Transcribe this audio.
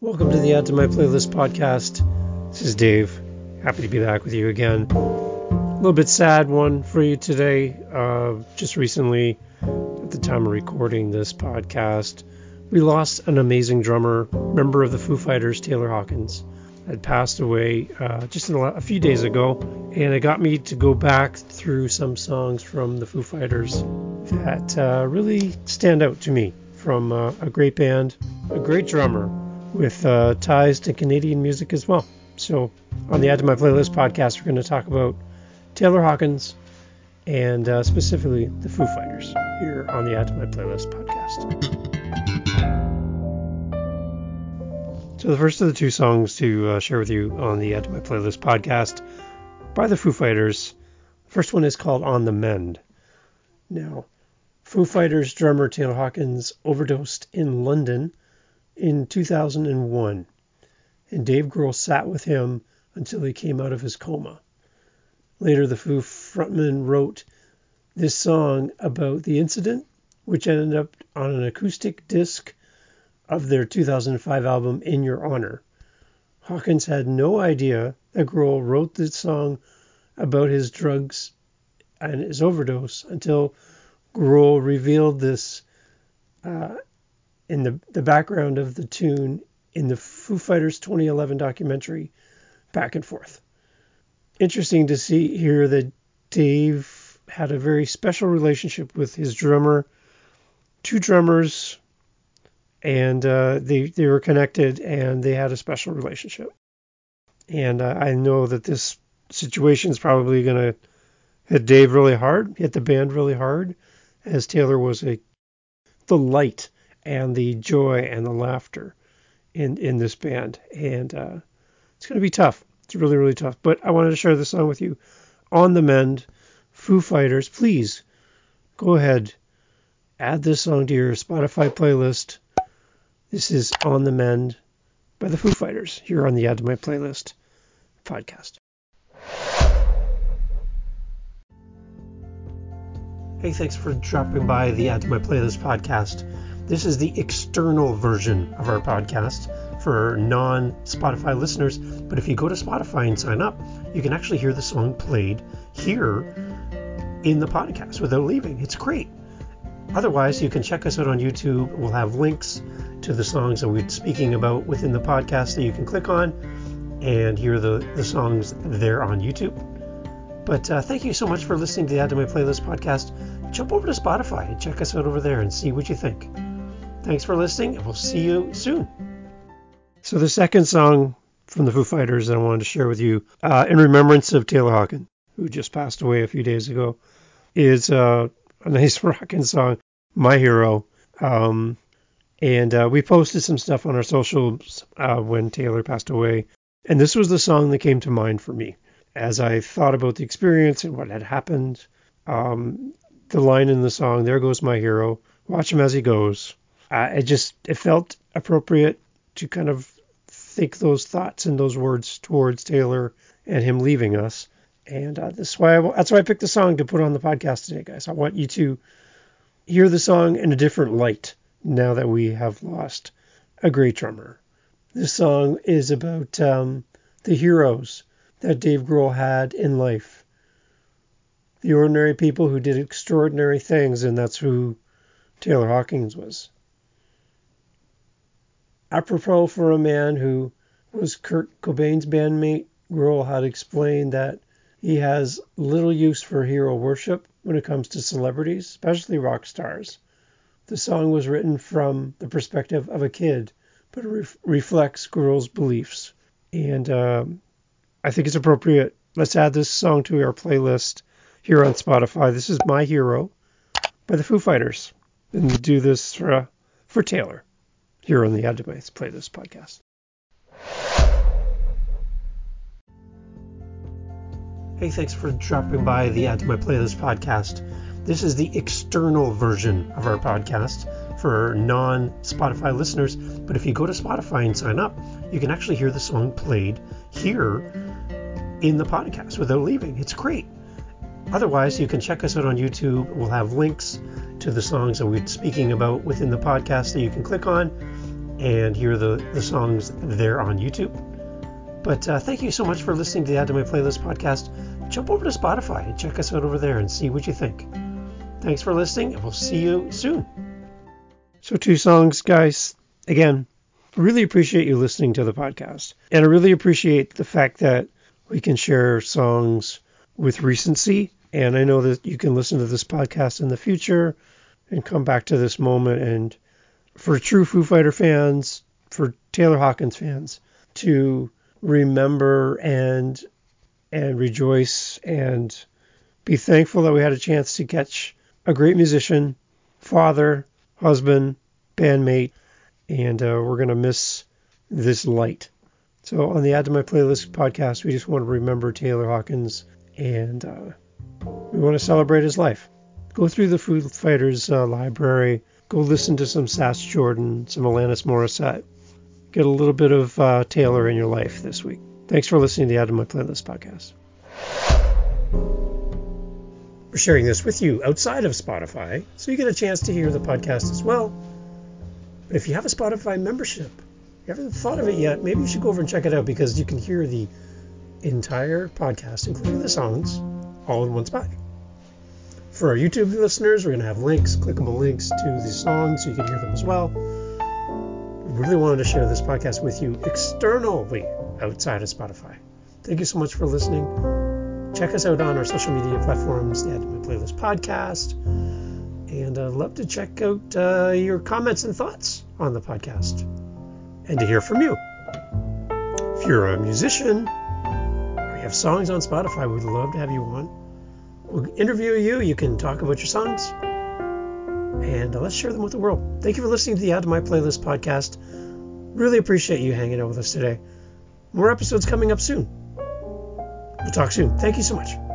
Welcome to the Add to My Playlist podcast. This is Dave. Happy to be back with you again. A little bit sad one for you today. Uh, just recently, at the time of recording this podcast, we lost an amazing drummer, member of the Foo Fighters, Taylor Hawkins. Had passed away uh, just a, a few days ago, and it got me to go back through some songs from the Foo Fighters that uh, really stand out to me from uh, a great band, a great drummer with uh, ties to Canadian music as well. So, on the Add to My Playlist podcast, we're going to talk about Taylor Hawkins and uh, specifically the Foo Fighters here on the Add to My Playlist podcast. So, the first of the two songs to uh, share with you on the Add to My Playlist podcast by the Foo Fighters. The first one is called On the Mend. Now, Foo Fighters drummer Taylor Hawkins overdosed in London in 2001, and Dave Grohl sat with him until he came out of his coma. Later, the Foo frontman wrote this song about the incident, which ended up on an acoustic disc of their 2005 album In Your Honor. Hawkins had no idea that Grohl wrote this song about his drugs and his overdose until Grohl revealed this uh, in the, the background of the tune in the Foo Fighters 2011 documentary, Back and Forth. Interesting to see here that Dave had a very special relationship with his drummer, two drummers, and uh, they, they were connected and they had a special relationship. And uh, I know that this situation is probably going to hit Dave really hard, hit the band really hard, as Taylor was a the light and the joy and the laughter in in this band, and uh, it's going to be tough. It's really really tough. But I wanted to share this song with you. On the Mend, Foo Fighters. Please go ahead, add this song to your Spotify playlist. This is On the Mend by the Foo Fighters here on the Add to My Playlist podcast. Hey, thanks for dropping by the Add to My Playlist podcast. This is the external version of our podcast for non Spotify listeners. But if you go to Spotify and sign up, you can actually hear the song played here in the podcast without leaving. It's great. Otherwise, you can check us out on YouTube. We'll have links to the songs that we're speaking about within the podcast that you can click on and hear the, the songs there on YouTube. But uh, thank you so much for listening to the Add to My Playlist podcast. Jump over to Spotify and check us out over there and see what you think. Thanks for listening, and we'll see you soon. So, the second song from the Foo Fighters that I wanted to share with you, uh, in remembrance of Taylor Hawkins, who just passed away a few days ago, is uh, a nice rocking song, My Hero. Um, and uh, we posted some stuff on our socials uh, when Taylor passed away. And this was the song that came to mind for me as I thought about the experience and what had happened. Um, the line in the song, There Goes My Hero, watch him as he goes uh, it just it felt appropriate to kind of think those thoughts and those words towards Taylor and him leaving us. And uh, that's why I, that's why I picked the song to put on the podcast today, guys. I want you to hear the song in a different light now that we have lost a great drummer. This song is about um, the heroes that Dave Grohl had in life, the ordinary people who did extraordinary things, and that's who Taylor Hawkins was apropos for a man who was Kurt Cobain's bandmate, Grohl had explained that he has little use for hero worship when it comes to celebrities, especially rock stars. The song was written from the perspective of a kid, but it re- reflects Grohl's beliefs. And um, I think it's appropriate. Let's add this song to our playlist here on Spotify. This is My Hero by the Foo Fighters. And do this for, uh, for Taylor here on the My Playlist podcast. Hey, thanks for dropping by the Add to My Playlist podcast. This is the external version of our podcast for non Spotify listeners. But if you go to Spotify and sign up, you can actually hear the song played here in the podcast without leaving. It's great. Otherwise, you can check us out on YouTube. We'll have links to the songs that we're speaking about within the podcast that you can click on and hear the, the songs there on YouTube. But uh, thank you so much for listening to the Add to My Playlist podcast. Jump over to Spotify and check us out over there and see what you think. Thanks for listening, and we'll see you soon. So, two songs, guys. Again, really appreciate you listening to the podcast. And I really appreciate the fact that we can share songs with recency. And I know that you can listen to this podcast in the future and come back to this moment. And for true Foo Fighter fans, for Taylor Hawkins fans, to remember and and rejoice and be thankful that we had a chance to catch a great musician, father, husband, bandmate, and uh, we're to miss this light. So on the Add to My Playlist podcast, we just want to remember Taylor Hawkins and uh, we want to celebrate his life. Go through the Foo Fighters uh, library, go listen to some Sass Jordan, some Alanis Morissette. Get a little bit of uh, Taylor in your life this week. Thanks for listening to the to My Playlist podcast. We're sharing this with you outside of Spotify, so you get a chance to hear the podcast as well. But if you have a Spotify membership, you haven't thought of it yet, maybe you should go over and check it out because you can hear the entire podcast, including the songs, all in one spot. For our YouTube listeners, we're going to have links, clickable links to the songs so you can hear them as well. We really wanted to share this podcast with you externally outside of Spotify. Thank you so much for listening. Check us out on our social media platforms, the Add to My Playlist podcast. And I'd love to check out uh, your comments and thoughts on the podcast and to hear from you. If you're a musician or you have songs on Spotify, we'd love to have you on. We'll interview you. You can talk about your songs and uh, let's share them with the world. Thank you for listening to the Add to My Playlist podcast. Really appreciate you hanging out with us today. More episodes coming up soon. We'll talk soon. Thank you so much.